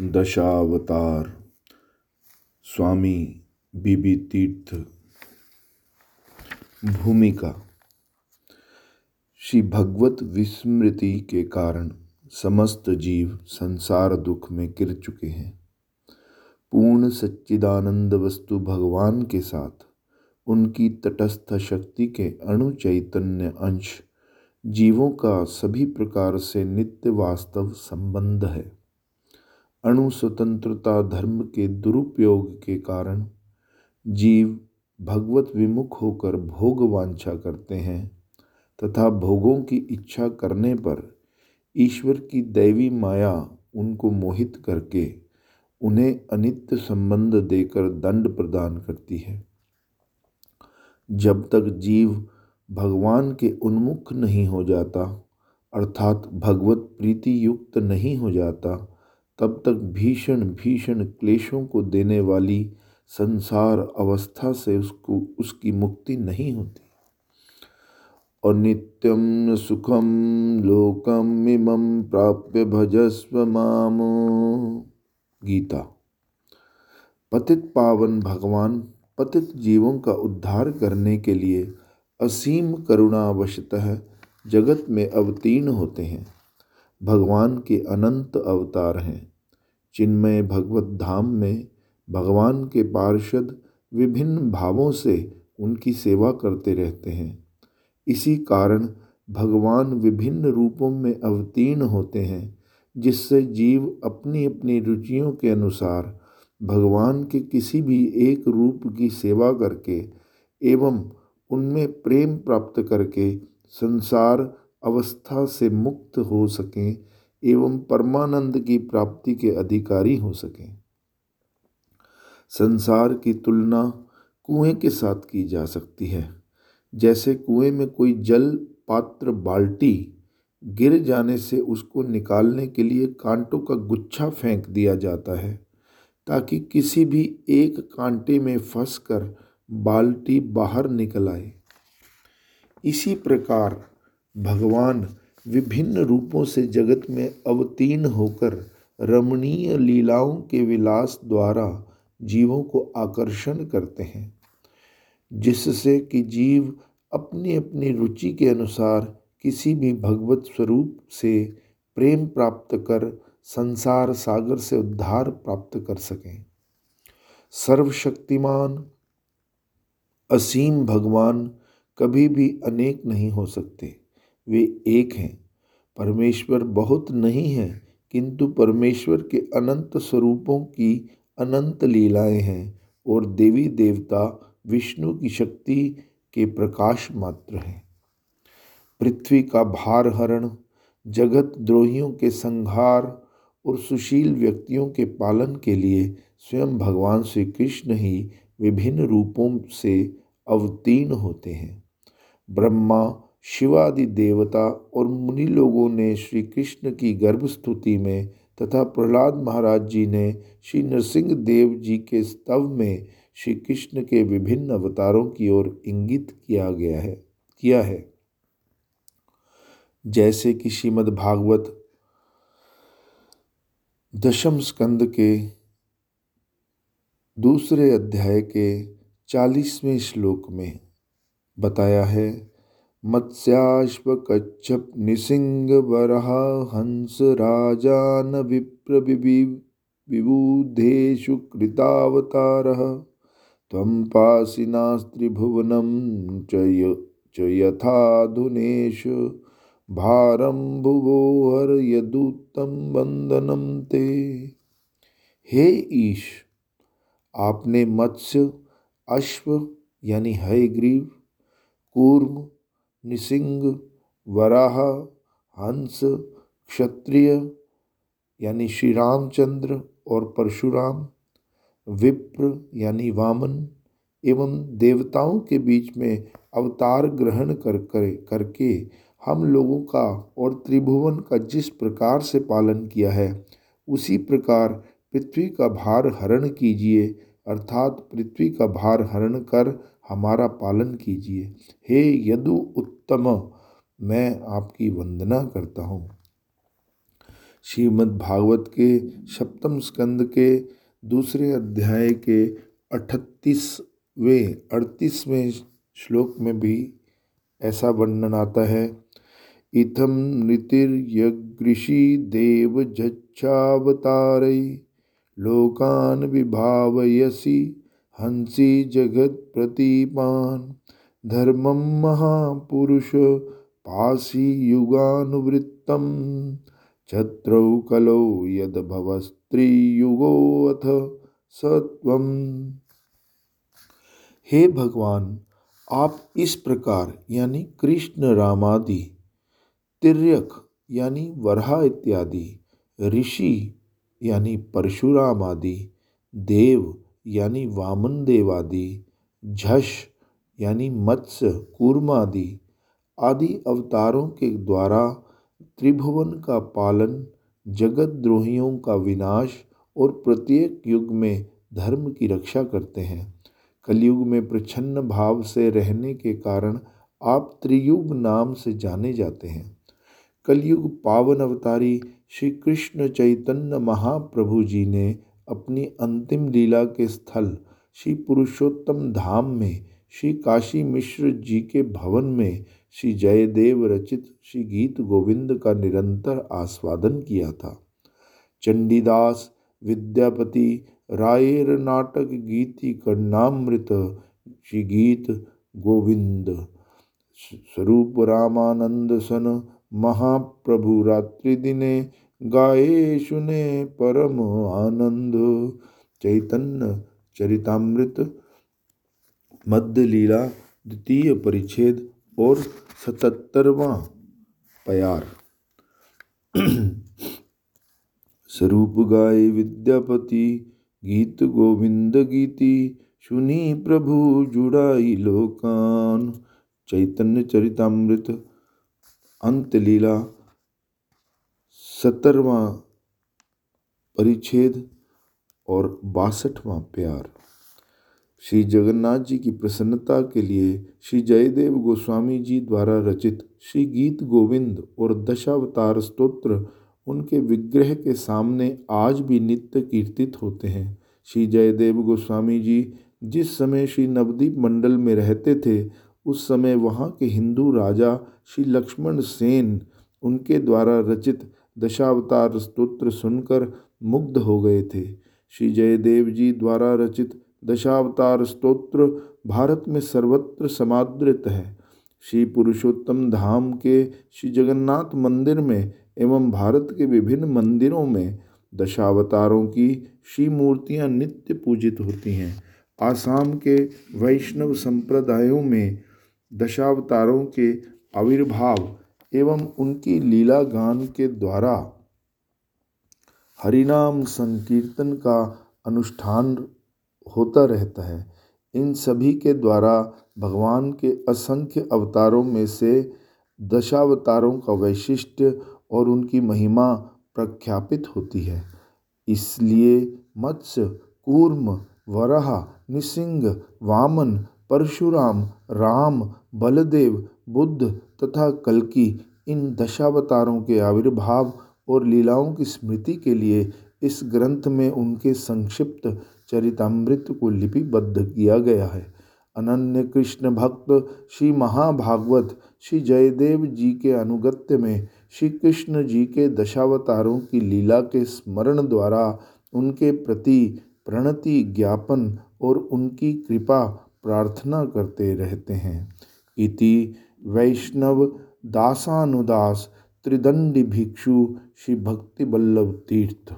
दशावतार, स्वामी बीबी तीर्थ भूमिका। श्री भगवत विस्मृति के कारण समस्त जीव संसार दुख में गिर चुके हैं। पूर्ण सच्चिदानंद वस्तु भगवान के साथ उनकी तटस्थ शक्ति के अणु चैतन्य अंश जीवों का सभी प्रकार से नित्य वास्तव संबंध है। अणु स्वतंत्रता धर्म के दुरुपयोग के कारण जीव भगवत विमुख होकर भोग वांछा करते हैं तथा भोगों की इच्छा करने पर ईश्वर की दैवी माया उनको मोहित करके उन्हें अनित्य संबंध देकर दंड प्रदान करती है। जब तक जीव भगवान के उन्मुख नहीं हो जाता, अर्थात भगवत प्रीति युक्त नहीं हो जाता तब तक भीषण भीषण क्लेशों को देने वाली संसार अवस्था से उसको, उसकी मुक्ति नहीं होती। और नित्यम सुखम लोकम इमं प्राप्य भजस्व माम गीता। पतित पावन भगवान पतित जीवों का उद्धार करने के लिए असीम करुणावशतः जगत में अवतीर्ण होते हैं। भगवान के अनंत अवतार हैं। चिन्मय भगवत धाम में भगवान के पार्षद विभिन्न भावों से उनकी सेवा करते रहते हैं। इसी कारण भगवान विभिन्न रूपों में अवतीर्ण होते हैं, जिससे जीव अपनी अपनी रुचियों के अनुसार भगवान के किसी भी एक रूप की सेवा करके एवं उनमें प्रेम प्राप्त करके संसार अवस्था से मुक्त हो सकें एवं परमानंद की प्राप्ति के अधिकारी हो सकें। संसार की तुलना कुएँ के साथ की जा सकती है। जैसे कुएँ में कोई जल पात्र बाल्टी गिर जाने से उसको निकालने के लिए कांटों का गुच्छा फेंक दिया जाता है, ताकि किसी भी एक कांटे में फंसकर बाल्टी बाहर निकल आए। इसी प्रकार भगवान विभिन्न रूपों से जगत में अवतीर्ण होकर रमणीय लीलाओं के विलास द्वारा जीवों को आकर्षण करते हैं, जिससे कि जीव अपनी अपनी रुचि के अनुसार किसी भी भगवत स्वरूप से प्रेम प्राप्त कर संसार सागर से उद्धार प्राप्त कर सकें। सर्वशक्तिमान, असीम भगवान कभी भी अनेक नहीं हो सकते। वे एक हैं। परमेश्वर बहुत नहीं है, किंतु परमेश्वर के अनंत स्वरूपों की अनंत लीलाएँ हैं और देवी देवता विष्णु की शक्ति के प्रकाश मात्र हैं। पृथ्वी का भार हरण, जगत द्रोहियों के संहार और सुशील व्यक्तियों के पालन के लिए स्वयं भगवान श्री कृष्ण ही विभिन्न रूपों से अवतीर्ण होते हैं। ब्रह्मा शिवादि देवता और मुनि लोगों ने श्री कृष्ण की गर्भस्तुति में तथा प्रहलाद महाराज जी ने श्री नरसिंह देव जी के स्तव में श्री कृष्ण के विभिन्न अवतारों की ओर इंगित किया गया है, किया है। जैसे कि श्रीमद् भागवत दशम स्कंद के दूसरे अध्याय के चालीसवें श्लोक में बताया है मत्स्याश्वकच्छप निसिंहवरः हंसराजान विविबुधेषु कृतावतारः त्वं पासिनास्त्रिभुवनं च यथाधुनेषु भारं भुवो हरयदूतं वंदनम ते। हे ईश, आपने मत्स्य, अश्व यानी हयग्रीव, कूर्म निसिंग, वराह, हंस, क्षत्रिय, यानी श्री रामचंद्र और परशुराम, विप्र, यानी वामन, एवं देवताओं के बीच में अवतार ग्रहण कर कर, करके हम लोगों का और त्रिभुवन का जिस प्रकार से पालन किया है, उसी प्रकार पृथ्वी का भार हरण कीजिए, अर्थात पृथ्वी का भार हरण कर हमारा पालन कीजिए। हे यदु उत्तम, मैं आपकी वंदना करता हूँ। श्रीमद् भागवत के सप्तम स्कंद के दूसरे अध्याय के अठतीसवें, अड़तीसवें श्लोक में भी ऐसा वर्णन आता है इथम नृतिर्यगृषि देव जच्छावतारै, लोकान विभावयसि। हँसी जगत प्रतीपान धर्मम महापुरुष, पासी युगानुवृत्तम। छत्रौ कलौ यद अथ सत्वम हे भगवान, आप इस प्रकार यानी कृष्ण रामादि, तिर्यक यानी वरहा इत्यादि, ऋषि यानी परशुराम आदि, देव यानी वामन देव आदि झश यानी मत्स्य कूर्म आदि आदि अवतारों के द्वारा त्रिभुवन का पालन जगत द्रोहियों का विनाश और प्रत्येक युग में धर्म की रक्षा करते हैं। कलयुग में प्रछन्न भाव से रहने के कारण आप त्रियुग नाम से जाने जाते हैं। कलयुग पावन अवतारी श्री कृष्ण चैतन्य महाप्रभु जी ने अपनी अंतिम लीला के स्थल श्री पुरुषोत्तम धाम में, श्री काशी मिश्र जी के भवन में श्री जयदेव रचित श्री गीत गोविंद का निरंतर आस्वादन किया था। चंडीदास, विद्यापति, रायर नाटक गीति कर्णामृत, श्री गीत गोविंद स्वरूप रामानंद सन, महाप्रभु रात्रि दिने गाए सुने परम आनंद। चैतन्य चरितामृत मध्य लीला द्वितीय परिच्छेद और सतहत्तरवा प्यार। स्वरूप गाय विद्यापति, गीत गोविंद गीति, सुनी प्रभु जुड़ाई लोकान। चैतन्य चरितमृत अंत लीला सत्तरवा परिच्छेद और बासठवां प्यार। श्री जगन्नाथ जी की प्रसन्नता के लिए श्री जयदेव गोस्वामी जी द्वारा रचित श्री गीत गोविंद और दशावतार स्तोत्र उनके विग्रह के सामने आज भी नित्य कीर्तित होते हैं। श्री जयदेव गोस्वामी जी जिस समय श्री नवदीप मंडल में रहते थे, उस समय वहाँ के हिंदू राजा श्री लक्ष्मण सेन उनके द्वारा रचित दशावतार स्तोत्र सुनकर मुग्ध हो गए थे। श्री जयदेव जी द्वारा रचित दशावतार स्तोत्र भारत में सर्वत्र समादृत है। श्री पुरुषोत्तम धाम के श्री जगन्नाथ मंदिर में एवं भारत के विभिन्न मंदिरों में दशावतारों की श्री मूर्तियाँ नित्य पूजित होती हैं। आसाम के वैष्णव संप्रदायों में दशावतारों के आविर्भाव एवं उनकी लीला गान के द्वारा हरिनाम संकीर्तन का अनुष्ठान होता रहता है। इन सभी के द्वारा भगवान के असंख्य अवतारों में से दशावतारों का वैशिष्ट्य और उनकी महिमा प्रख्यापित होती है। इसलिए मत्स्य, कूर्म, वराह निसिंग वामन, परशुराम, राम, बलदेव, बुद्ध तथा कलकी इन दशावतारों के आविर्भाव और लीलाओं की स्मृति के लिए इस ग्रंथ में उनके संक्षिप्त चरितमृत को लिपिबद्ध किया गया है। अनन्य कृष्ण भक्त श्री महाभागवत श्री जयदेव जी के अनुगत्य में श्री कृष्ण जी के दशावतारों की लीला के स्मरण द्वारा उनके प्रति प्रणति ज्ञापन और उनकी कृपा प्रार्थना करते रहते हैं। इति वैष्णव दासानुदास त्रिदंडी भिक्षु श्री भक्ति बल्लभ तीर्थ।